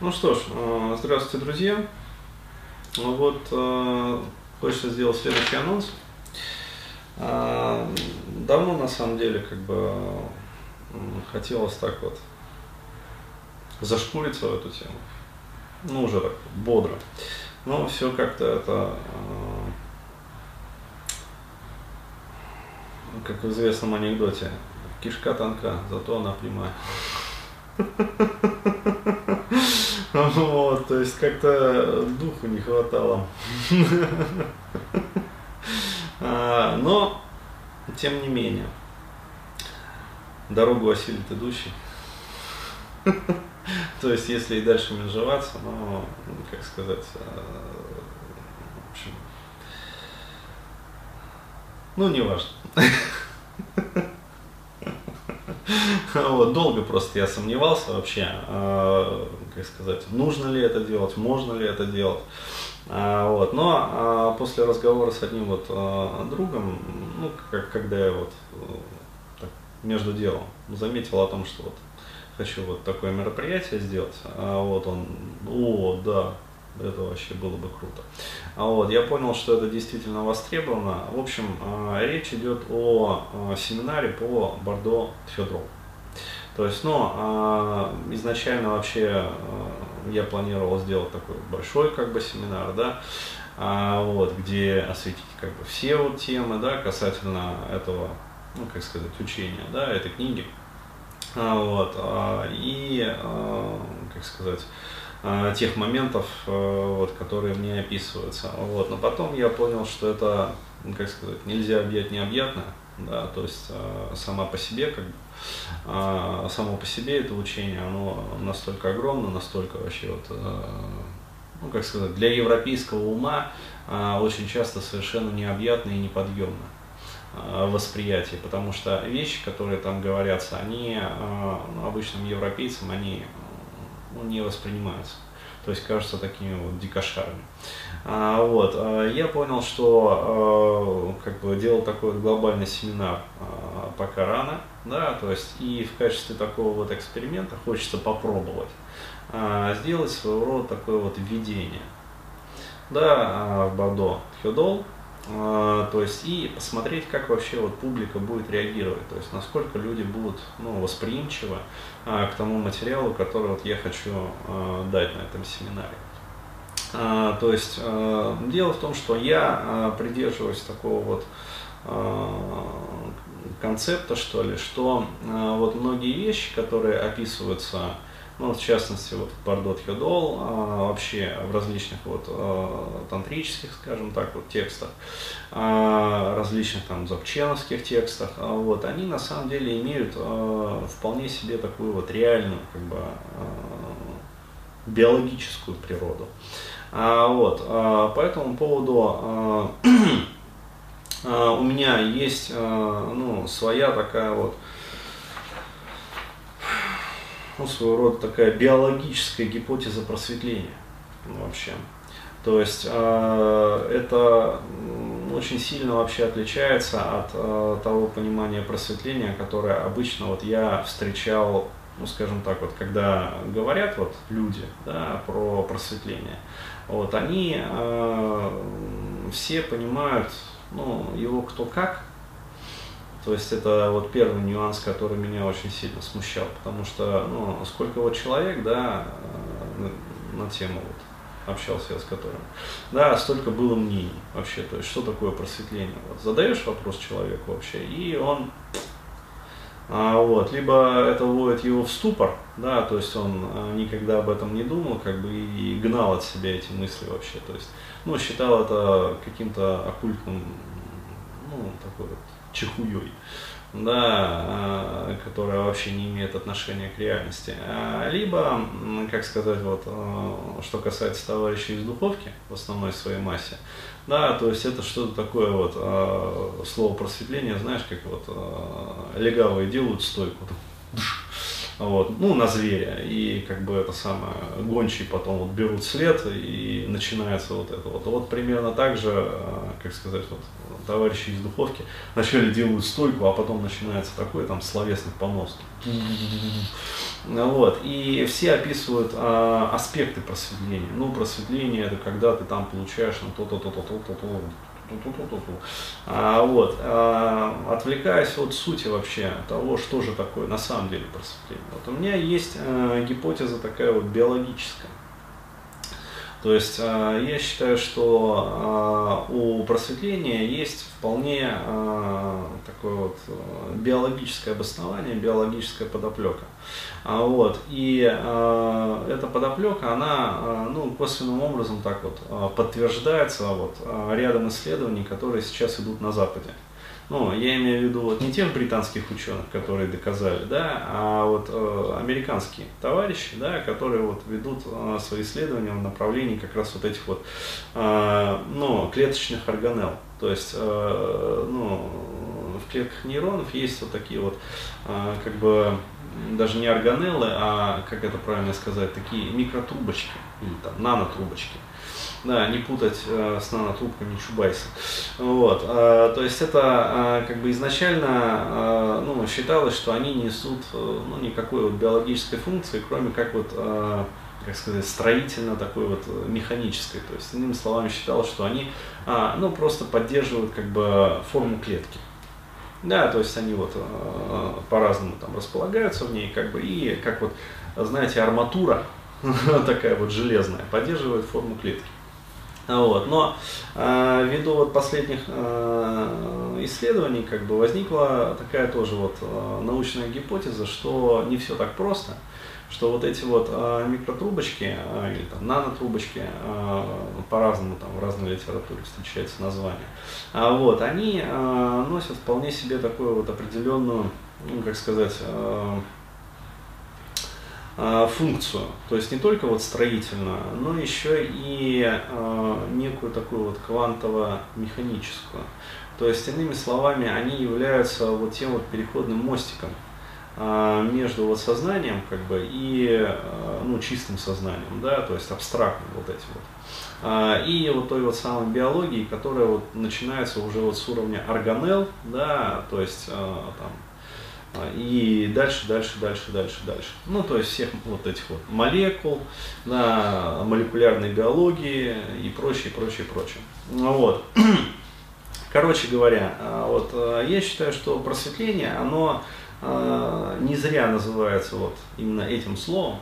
Ну что ж, э, здравствуйте, друзья. Ну вот, э, хочется сделать следующий анонс. Э, давно, на самом деле, как бы хотелось так вот зашкуриться в эту тему. Ну, уже так бодро. Но все как-то это, как в известном анекдоте, кишка тонка, зато она прямая. Вот, то есть как-то духу не хватало. А, но, тем не менее, дорогу осилит идущий. То есть, если и дальше менжеваться, но, как сказать, а, в общем, ну, не важно. Вот, долго просто я сомневался вообще, э, как сказать, нужно ли это делать, можно ли это делать. А, вот. Но э, после разговора с одним вот э, другом, ну, как, когда я вот так, между делом заметил о том, что вот хочу вот такое мероприятие сделать, а вот он, о, да, это вообще было бы круто. А вот, я понял, что это действительно востребовано. В общем, речь идет о семинаре по Бордо Федоров. То есть, ну, э, изначально вообще я планировал сделать такой большой как бы семинар, да, вот, где осветить как бы все вот темы, да, касательно этого, ну, как сказать, учения, да, этой книги. Вот, и, как сказать, тех моментов, вот, которые мне описываются. Вот. Но потом я понял, что это, как сказать, нельзя объять необъятное, да, то есть э, сама по себе, как бы, само по себе это учение, оно настолько огромно, настолько вообще вот, ну, как сказать, для европейского ума очень часто совершенно необъятное и неподъемное восприятие, потому что вещи, которые там говорятся, они ну, обычным европейцам, они ну, не воспринимаются. То есть кажутся такими вот дикошарами. А, вот, а, я понял, что а, как бы делал такой глобальный семинар пока рано, да, то есть и в качестве такого вот эксперимента хочется попробовать сделать своего рода такое вот введение. Да, в Бордо Хёдол, а, то есть и посмотреть, как вообще вот публика будет реагировать, то есть насколько люди будут ну, восприимчивы а, к тому материалу, который вот я хочу а, дать на этом семинаре. А, то есть а, дело в том, что я а, придерживаюсь такого вот а, концепта, что ли, что а, вот многие вещи, которые описываются ну, в частности, вот Бардот Йодол, а, вообще в различных вот а, тантрических, скажем так, вот текстах, а, различных там запченовских текстах, а, вот, они на самом деле имеют а, вполне себе такую вот реальную, как бы, а, биологическую природу. А, вот, а, по этому поводу а, а, у меня есть а, ну, своя такая вот ну, своего рода такая биологическая гипотеза просветления вообще. То есть э, это очень сильно вообще отличается от э, того понимания просветления, которое обычно вот я встречал, ну скажем так, вот когда говорят вот люди да, про просветление, вот они э, все понимают ну, его кто как, то есть это вот первый нюанс, который меня очень сильно смущал, потому что, ну, сколько вот человек, да, э, на, на тему вот общался я с которым, да, столько было мнений вообще, то есть что такое просветление. Вот задаешь вопрос человеку вообще, и он а, вот, либо это вводит его в ступор, да, то есть он а, никогда об этом не думал, как бы и гнал от себя эти мысли вообще, то есть, ну, считал это каким-то оккультным, ну, такой вот чехуей, да, а, которая вообще не имеет отношения к реальности. А, либо, как сказать, вот, а, что касается товарищей из духовки в основной своей массе, да, то есть это что-то такое вот, слово просветление, знаешь, как вот легавые делают стойку, вот, ну, на зверя, и как бы это самое, гончие потом вот берут след, и начинается вот это вот. Вот примерно так же, как сказать, вот товарищи из духовки вначале делают стойку, а потом начинается такой там словесный понос. Вот. И все описывают а, аспекты просветления. Ну, просветление это когда ты там получаешь ну, то-то, то-то, то-то, то-то, а, вот, а, отвлекаясь от сути вообще того, что же такое на самом деле просветление. Вот у меня есть а, гипотеза такая вот биологическая. То есть а, я считаю, что а, у просветления есть вполне а, такое вот биологическое обоснование, биологическая подоплека. Вот. И эта подоплека, она ну, косвенным образом так вот подтверждается вот, рядом исследований, которые сейчас идут на Западе. Ну, я имею в виду вот не тех британских ученых, которые доказали, да, а вот э, американские товарищи, да, которые вот ведут э, свои исследования в направлении как раз вот этих вот, э, ну, клеточных органелл. То есть, э, ну, клетках нейронов есть вот такие вот, э, как бы, даже не органеллы, а, как это правильно сказать, такие микротрубочки или там нанотрубочки. Да, не путать э, с нанотрубками Чубайса. Вот, э, то есть это э, как бы изначально э, ну, считалось, что они несут э, ну, никакой вот биологической функции, кроме как вот э, как сказать, строительно такой вот э, механической. То есть, иными словами, считалось, что они а, ну, просто поддерживают как бы форму клетки. Да, то есть они вот э, по-разному там располагаются в ней, как бы, и как вот, знаете, арматура такая вот железная поддерживает форму клетки. Вот. Но э, ввиду вот последних э, исследований как бы возникла такая тоже вот научная гипотеза, что не все так просто, что вот эти вот э, микротрубочки э, или там нанотрубочки, э, по-разному там в разной литературе встречается название, э, вот, они носят вполне себе такую вот определенную, ну, как сказать, функцию, то есть не только вот строительную, но еще и некую такую вот квантово-механическую. То есть, иными словами, они являются вот тем вот переходным мостиком между вот сознанием как бы и ну, чистым сознанием, да, то есть абстрактным вот этим вот. И вот той вот самой биологией, которая вот начинается уже вот с уровня органел, да, то есть там а, и дальше, дальше, дальше, дальше, дальше. Ну, то есть всех вот этих вот молекул, да, молекулярной биологии и прочее, прочее, прочее. Ну, вот. Короче говоря, а, вот а, я считаю, что просветление, оно не зря называется вот именно этим словом.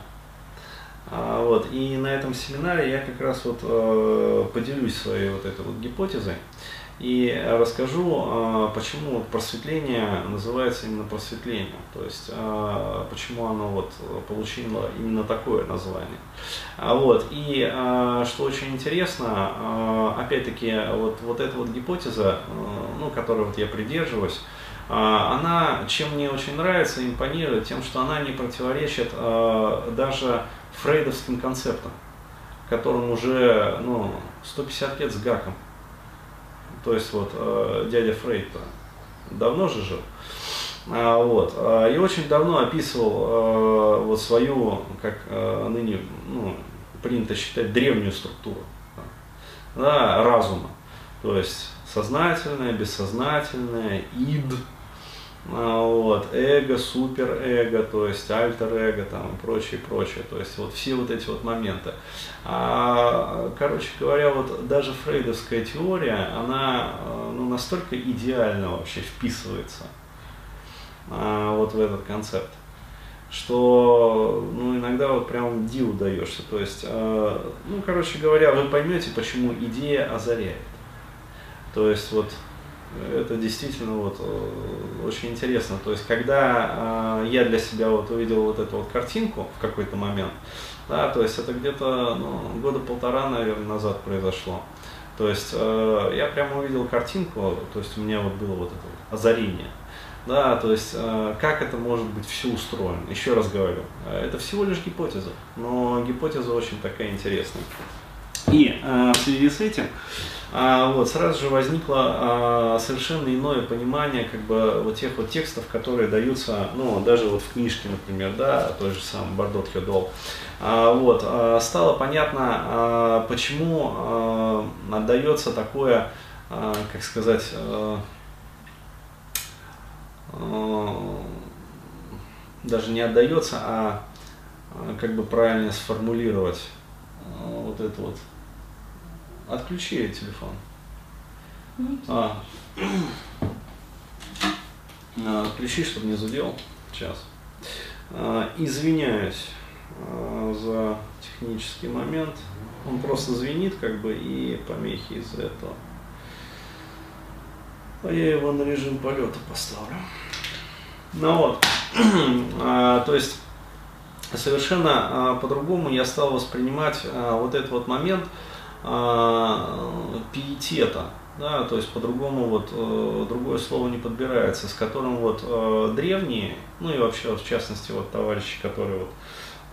Вот, и на этом семинаре я как раз вот поделюсь своей вот этой вот гипотезой. И расскажу, а, почему просветление называется именно просветлением, то есть а, почему оно вот получило именно такое название. А вот, и что очень интересно, опять-таки, вот, вот эта вот гипотеза, ну, которой вот я придерживаюсь, она, чем мне очень нравится, импонирует, тем, что она не противоречит даже фрейдовским концептам, которым уже ну, 150 лет с гаком. То есть вот э, дядя Фрейд давно же жил. А, вот. А, и очень давно описывал вот свою, как ныне ну, принято считать, древнюю структуру да, разума. То есть сознательное, бессознательное, ид, а, вот, эго, суперэго, то есть альтер-эго там и прочее, прочее, то есть вот все вот эти вот моменты. А, короче говоря, вот даже фрейдовская теория, она ну, настолько идеально вообще вписывается а, вот в этот концепт, что ну, иногда вот прям диву даешься. То есть, а, ну, короче говоря, вы поймете, почему идея озаряет. То есть вот это действительно вот э, очень интересно. То есть, когда э, я для себя вот увидел вот эту вот картинку в какой-то момент, да, то есть это где-то ну, года полтора, наверное, назад произошло. То есть э, я прямо увидел картинку, то есть у меня вот было вот это вот озарение. Да, то есть э, как это может быть все устроено. Еще раз говорю, э, это всего лишь гипотеза, но гипотеза очень такая интересная. И э, в связи с этим вот, сразу же возникло а, совершенно иное понимание как бы вот тех вот текстов, которые даются, ну, даже вот в книжке, например, да, той же самой Бардот Хедол. А, вот, а, стало понятно, а, почему а, отдается такое как сказать, даже не отдается, а как бы правильно сформулировать вот это вот. Отключи телефон. А. Отключи, чтобы не зудел. Сейчас. Извиняюсь за технический момент. Он просто звенит, как бы, и помехи из-за этого. А я его на режим полета поставлю. Ну вот. а, то есть совершенно а, по-другому я стал воспринимать а, вот этот вот момент а, пиетета. Да, то есть по-другому вот э, другое слово не подбирается, с которым вот э, древние, ну и вообще вот, в частности вот товарищи, которые вот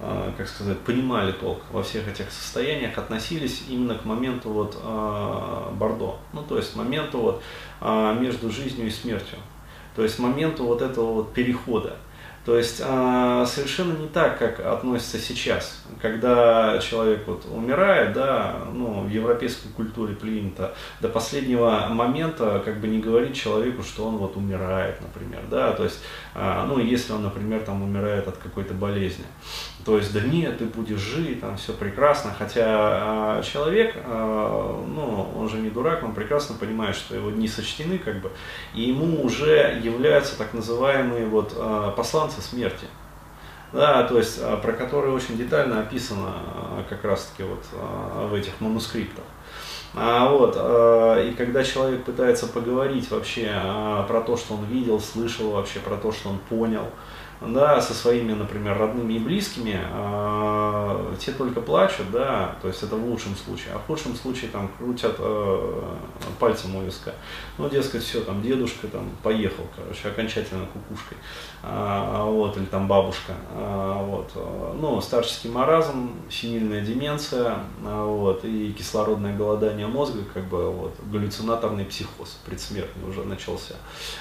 а, как сказать, понимали толк во всех этих состояниях, относились именно к моменту вот а, Бордо, ну то есть моменту вот а, между жизнью и смертью, то есть моменту вот этого вот перехода. То есть э, совершенно не так, как относится сейчас, когда человек вот умирает, да, ну, в европейской культуре принято до последнего момента как бы не говорить человеку, что он вот умирает, например, да, то есть, э, ну, если он, например, там умирает от какой-то болезни, то есть, да нет, ты будешь жить, там все прекрасно, хотя э, человек, ну, он же не дурак, он прекрасно понимает, что его дни сочтены, как бы, и ему уже являются так называемые вот посланцы танцы смерти. Да, то есть а, про которые очень детально описано а, как раз-таки вот а, в этих манускриптах. А, вот, и когда человек пытается поговорить вообще про то, что он видел, слышал вообще, про то, что он понял, да, со своими, например, родными и близкими, э, те только плачут, да, то есть это в лучшем случае, а в худшем случае там крутят э, пальцем у виска. Ну, дескать, все, там дедушка там поехал, короче, окончательно кукушкой, а, вот, или там бабушка, а, вот, ну, старческий маразм, синильная деменция, а, вот, и кислородное голодание мозга, как бы, вот, галлюцинаторный психоз предсмертный уже начался,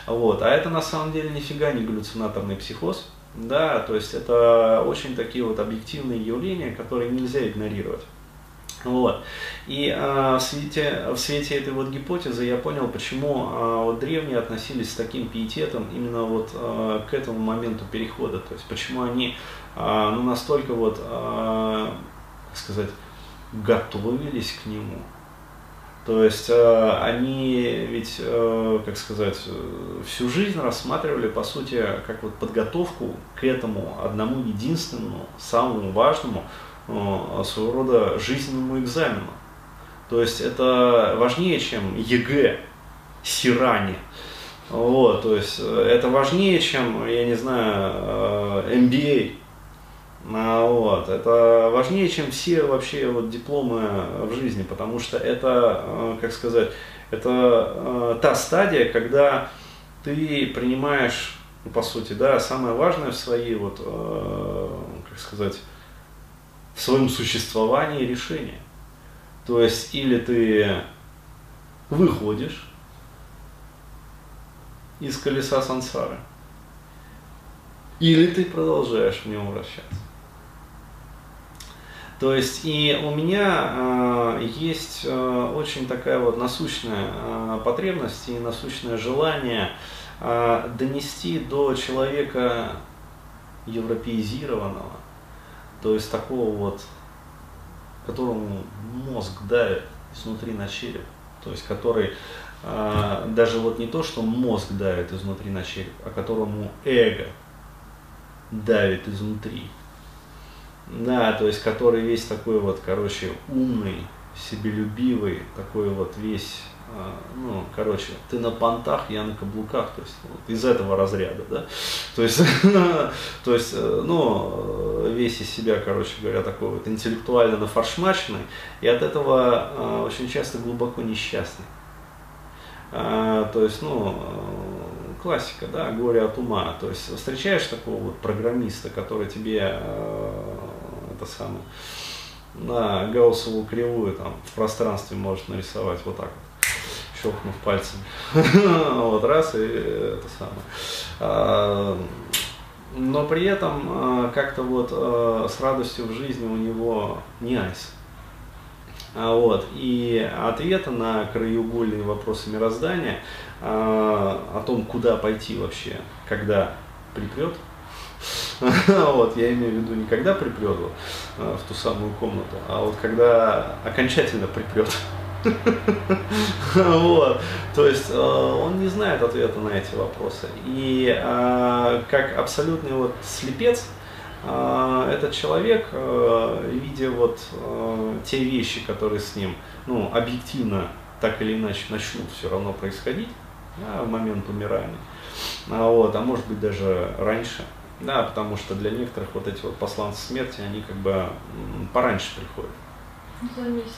вот, а это на самом деле нифига не галлюцинаторный психоз, да, то есть это очень такие вот объективные явления, которые нельзя игнорировать. Вот. И а, в, свете, в свете этой вот гипотезы я понял, почему а, вот древние относились с таким пиететом именно вот а, к этому моменту перехода. То есть почему они ну, настолько вот, как сказать, готовились к нему. То есть э, они ведь, э, как сказать, всю жизнь рассматривали, по сути, как вот подготовку к этому одному единственному, самому важному э, своего рода жизненному экзамену. То есть это важнее, чем ЕГЭ, Сиране. Вот, то есть это важнее, чем, я не знаю, MBA. А, вот. Это важнее, чем все вообще вот дипломы в жизни, потому что это, э, как сказать, это э, та стадия, когда ты принимаешь, ну, по сути, да, самое важное в своей, вот, э, как сказать, в своем существовании решение. То есть, или ты выходишь из колеса сансары, или ты продолжаешь в нем вращаться. То есть и у меня э, есть э, очень такая вот насущная э, потребность и насущное желание э, донести до человека европеизированного, то есть такого вот, которому мозг давит изнутри на череп, то есть который э, даже вот не то, что мозг давит изнутри на череп, а которому эго давит изнутри. Да, то есть который весь такой вот, короче, умный, себелюбивый, такой вот весь, а, ну, короче, ты на понтах, я на каблуках, то есть вот из этого разряда, да, то есть, то есть, э, ну, весь из себя, короче говоря, такой вот интеллектуально нафаршмаченный, и от этого а, очень часто глубоко несчастный. А, то есть, ну, классика, да, горе от ума. То есть встречаешь такого вот программиста, который тебе это самое на гауссову кривую там в пространстве может нарисовать вот так вот, щелкнув пальцем. Вот раз и это самое. А, но при этом э, как-то вот э, с радостью в жизни у него не айс. А, вот. И ответа на краеугольные вопросы мироздания а, о том, куда пойти вообще, когда припрет, вот, я имею в виду не когда припрет вот, а, в ту самую комнату, а вот когда окончательно припрет. Вот. То есть э, он не знает ответа на эти вопросы. И э, как абсолютный вот слепец, э, этот человек, видя вот те вещи, которые с ним, ну, объективно так или иначе начнут все равно происходить да, в момент умирания, а, вот, а может быть даже раньше, да, потому что для некоторых вот эти вот посланцы смерти, они как бы пораньше приходят. За месяц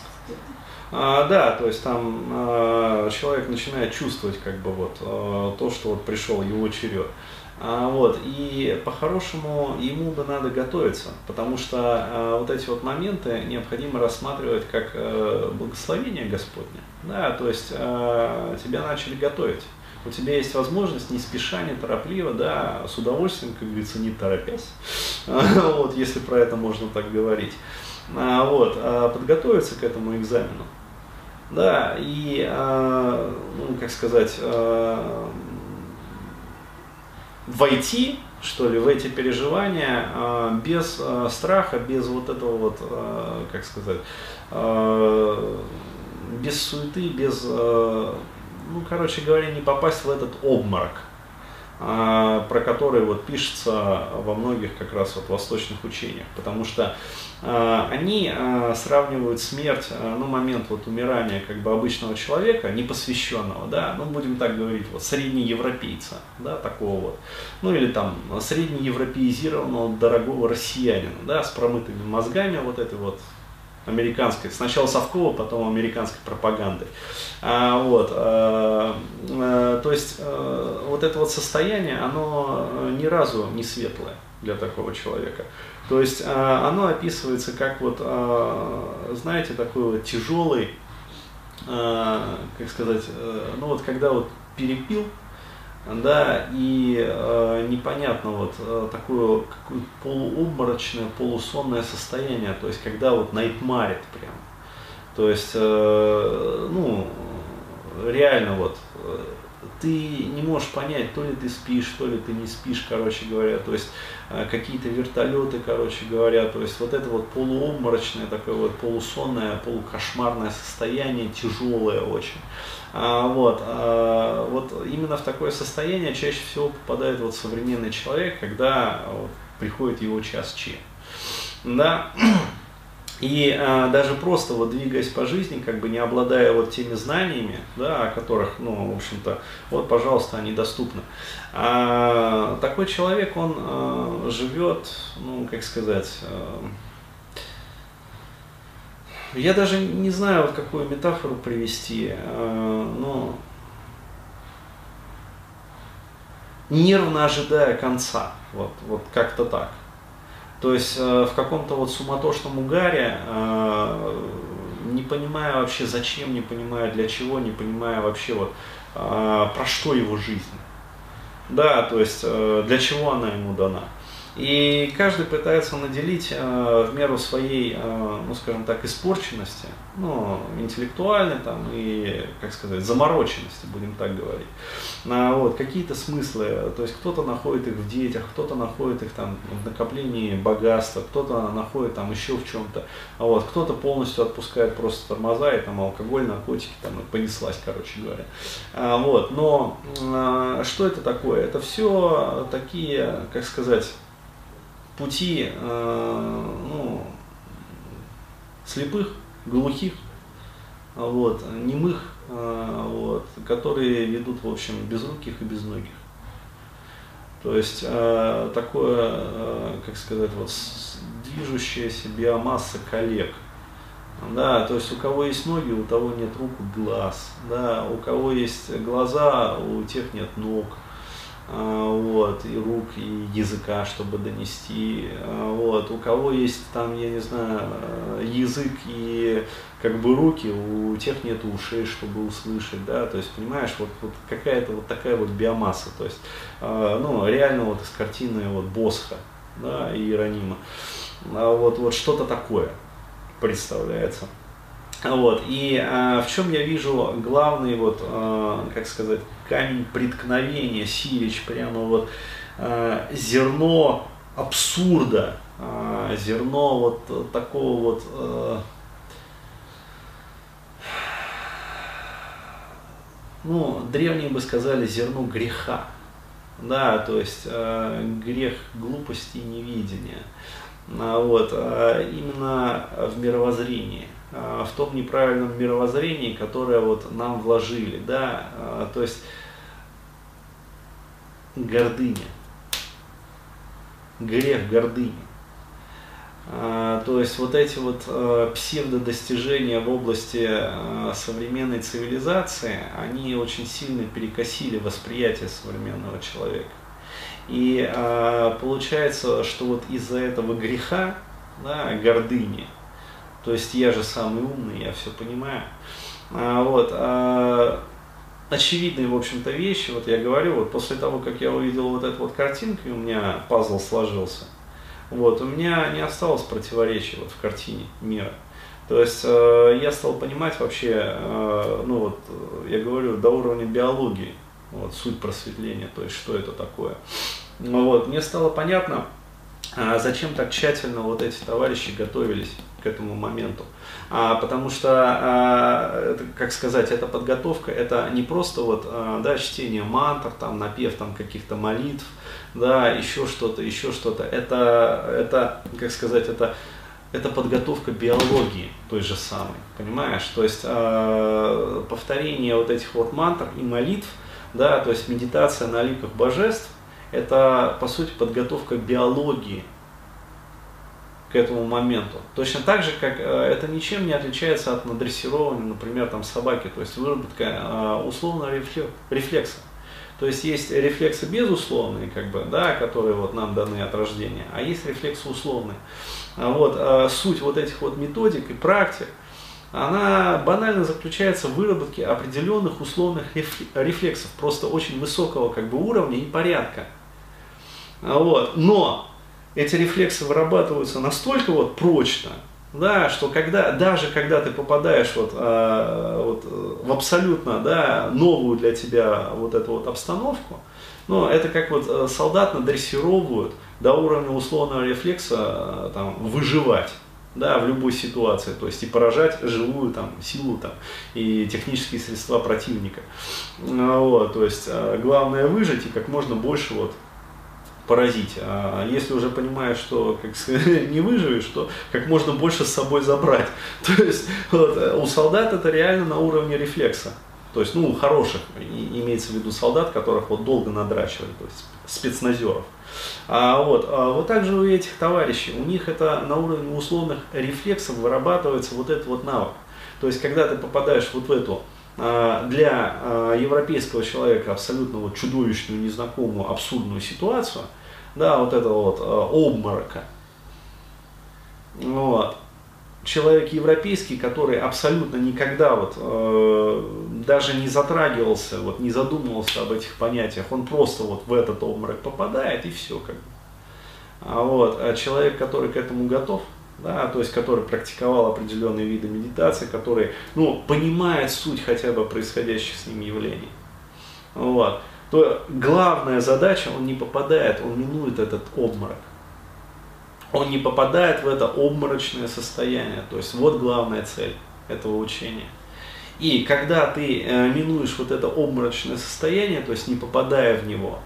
а, да, то есть там а, человек начинает чувствовать как бы вот а, то, что вот пришел его черед. А, вот, и по-хорошему ему бы надо готовиться, потому что а, вот эти вот моменты необходимо рассматривать как а, благословение Господне. Да, то есть а, тебя начали готовить. У тебя есть возможность не спеша, не торопливо, да, с удовольствием, как говорится, не торопясь, вот, если про это можно так говорить, а, вот, а, подготовиться к этому экзамену. Да, и, э, ну, как сказать, войти, что ли, в эти переживания без страха, без вот этого вот, как сказать, без суеты, без, ну, короче говоря, не попасть в этот обморок, э, про который вот пишется во многих как раз вот восточных учениях, потому что а, они а, сравнивают смерть, а, ну, момент вот умирания как бы обычного человека, непосвященного, да, ну, будем так говорить, вот, среднеевропейца, да, такого вот, ну, или там среднеевропеизированного дорогого россиянина, да, с промытыми мозгами вот этой вот американской, сначала совково, потом американской пропагандой. А, вот, а, а, то есть а, вот это вот состояние, оно ни разу не светлое для такого человека. То есть а, оно описывается как вот, а, знаете, такой вот тяжелый, а, как сказать, ну вот когда вот перепил, да, и э, непонятно вот э, такое полуобморочное, полусонное состояние, то есть когда вот найтмарит прям, то есть, э, ну, реально вот ты не можешь понять, то ли ты спишь, то ли ты не спишь, короче говоря, то есть э, какие-то вертолеты, короче говоря, то есть вот это вот полуобморочное, такое вот полусонное, полукошмарное состояние, тяжелое очень. А, вот, а, вот именно в такое состояние чаще всего попадает вот современный человек, когда вот, приходит его час Ч. Да, и а, даже просто вот двигаясь по жизни, как бы не обладая вот теми знаниями, да, о которых, ну, в общем-то, вот, пожалуйста, они доступны. А, такой человек, он а, живет, ну, как сказать, а, я даже не знаю, вот какую метафору привести, а, но нервно ожидая конца, вот, вот как-то так. То есть э, в каком-то вот суматошном угаре, э, не понимая вообще зачем, не понимая для чего, не понимая вообще вот э, про что его жизнь. Да, то есть для чего она ему дана. И каждый пытается наделить э, в меру своей, э, ну скажем так, испорченности, ну, интеллектуальной там и, как сказать, замороченности, будем так говорить. А, вот, какие-то смыслы, то есть кто-то находит их в детях, кто-то находит их там в накоплении богатства, кто-то находит там еще в чем-то, а вот, кто-то полностью отпускает просто тормоза и там алкоголь, наркотики, там и понеслась, короче говоря. А, вот, но а, что это такое? Это все такие, как сказать, пути э, ну, слепых, глухих, вот, немых, э, вот, которые ведут, в общем, безруких и безногих. То есть э, такое, э, как сказать, вот, движущаяся биомасса коллег. Да, то есть у кого есть ноги, у того нет рук глаз. Да, у кого есть глаза, у тех нет ног. А, вот, и рук, и языка, чтобы донести, а, вот, у кого есть там, я не знаю, язык и как бы руки, у тех нет ушей, чтобы услышать, да, то есть, понимаешь, вот, вот какая-то вот такая вот биомасса, то есть, а, ну, реально вот из картины вот Босха, да, и Иеронима, вот, вот что-то такое представляется. Вот, и э, в чем я вижу главный, вот, э, как сказать, камень преткновения Сирич, прямо вот э, зерно абсурда, э, зерно вот такого вот э, ну, древние бы сказали зерно греха. Да, то есть э, грех глупости и невидения. Вот, а именно в мировоззрении, в том неправильном мировоззрении, которое вот нам вложили, да, а, то есть гордыня, грех гордыни. А, то есть вот эти вот псевдодостижения в области современной цивилизации, они очень сильно перекосили восприятие современного человека. И получается, что вот из-за этого греха, да, гордыни, то есть я же самый умный, я все понимаю, вот, очевидные, в общем-то, вещи, вот я говорю, вот после того, как я увидел вот эту вот картинку, и у меня пазл сложился, вот, у меня не осталось противоречий вот в картине мира. То есть э, я стал понимать вообще, э, ну вот, я говорю, до уровня биологии, вот, суть просветления, то есть что это такое. Вот, мне стало понятно, э, зачем так тщательно вот эти товарищи готовились к этому моменту. А, потому что, а, это, как сказать, эта подготовка, это не просто вот, а, да, чтение мантр, там, напев там, каких-то молитв, да, еще что-то, еще что-то. Это, это, как сказать, это, это подготовка биологии той же самой, понимаешь? То есть э, повторение вот этих вот мантр и молитв, да, то есть медитация на ликах божеств, это по сути подготовка биологии к этому моменту. Точно так же, как э, это ничем не отличается от надрессирования, например, там собаки, то есть выработка э, условного рефлекса. То есть есть рефлексы безусловные, как бы, да, которые вот нам даны от рождения, а есть рефлексы условные. А вот, а суть вот этих вот методик и практик, она банально заключается в выработке определенных условных рефлексов, просто очень высокого как бы, уровня и порядка. А вот. Но эти рефлексы вырабатываются настолько вот прочно, да, что когда, даже когда ты попадаешь вот, э, вот, в абсолютно да, новую для тебя вот эту вот обстановку, ну, это как вот э, солдат надрессировывают до уровня условного рефлекса э, там, выживать да, в любой ситуации, то есть и поражать живую там, силу там, и технические средства противника. Вот, то есть э, главное выжить и как можно больше вот поразить. А если уже понимаешь, что как не выживешь, то как можно больше с собой забрать. То есть вот, э, у солдат это реально на уровне рефлекса. То есть, ну, хороших, имеется в виду солдат, которых вот долго надрачивали, то есть спецназеров. А вот, а вот также у этих товарищей, у них это на уровне условных рефлексов вырабатывается вот этот вот навык. То есть, когда ты попадаешь вот в эту для а, европейского человека абсолютно вот чудовищную, незнакомую, абсурдную ситуацию, да, вот это вот а, обморока. Вот. Человек европейский, который абсолютно никогда вот даже не затрагивался, вот не задумывался об этих понятиях, он просто вот в этот обморок попадает и все как бы. А вот, а человек, который к этому готов, да, то есть который практиковал определенные виды медитации, который ну, понимает суть хотя бы происходящих с ним явлений. Вот. То главная задача, он не попадает, он минует этот обморок. Он не попадает в это обморочное состояние. То есть вот главная цель этого учения. И когда ты э, минуешь вот это обморочное состояние, то есть не попадая в него,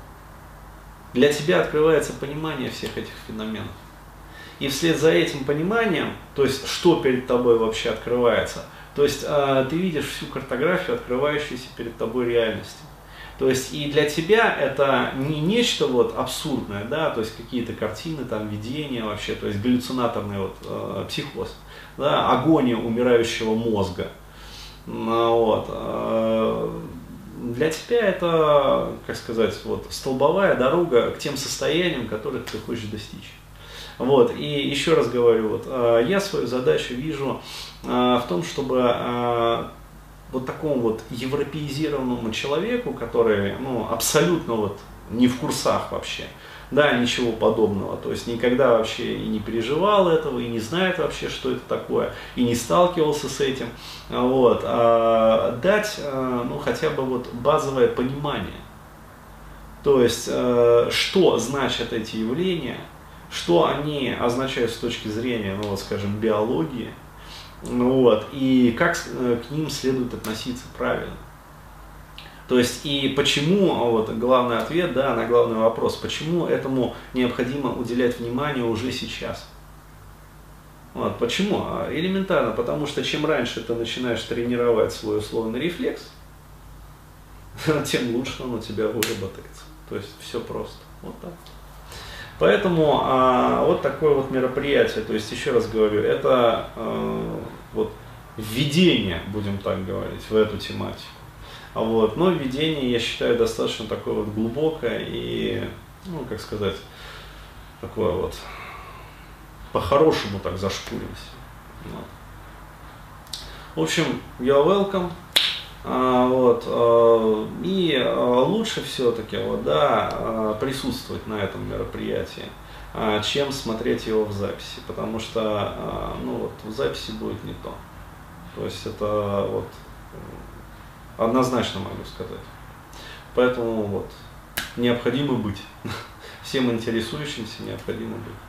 для тебя открывается понимание всех этих феноменов. И вслед за этим пониманием, то есть что перед тобой вообще открывается, то есть э, ты видишь всю картографию, открывающуюся перед тобой реальности. То есть и для тебя это не нечто вот абсурдное, да, то есть какие-то картины, там, видения вообще, то есть галлюцинаторный вот э, психоз, да, агония умирающего мозга. Вот. Э, для тебя это, как сказать, вот столбовая дорога к тем состояниям, которых ты хочешь достичь. Вот, и еще раз говорю, вот, э, я свою задачу вижу э, в том, чтобы э, вот такому вот европеизированному человеку, который ну, абсолютно вот не в курсах вообще, да, ничего подобного, то есть никогда вообще и не переживал этого, и не знает вообще, что это такое, и не сталкивался с этим, вот, а дать, ну, хотя бы вот базовое понимание, то есть, что значат эти явления, что они означают с точки зрения, ну, вот, скажем, биологии, ну, вот, и как э, к ним следует относиться правильно. То есть и почему, вот главный ответ да, на главный вопрос, почему этому необходимо уделять внимание уже сейчас. Вот, почему? А, элементарно, потому что чем раньше ты начинаешь тренировать свой условный рефлекс, тем лучше он у тебя выработается. То есть все просто. Вот так. Поэтому а, вот такое вот мероприятие, то есть еще раз говорю, это а, вот введение, будем так говорить, в эту тематику. Вот. Но введение, я считаю, достаточно такое вот глубокое и, ну, как сказать, такое вот по-хорошему так зашкуримся. Вот. В общем, you're welcome. А, вот, а, и а, лучше все-таки вот, да, присутствовать на этом мероприятии, чем смотреть его в записи, потому что ну, вот, в записи будет не то. То есть это вот Однозначно могу сказать. Поэтому вот, необходимо быть. Всем интересующимся необходимо быть.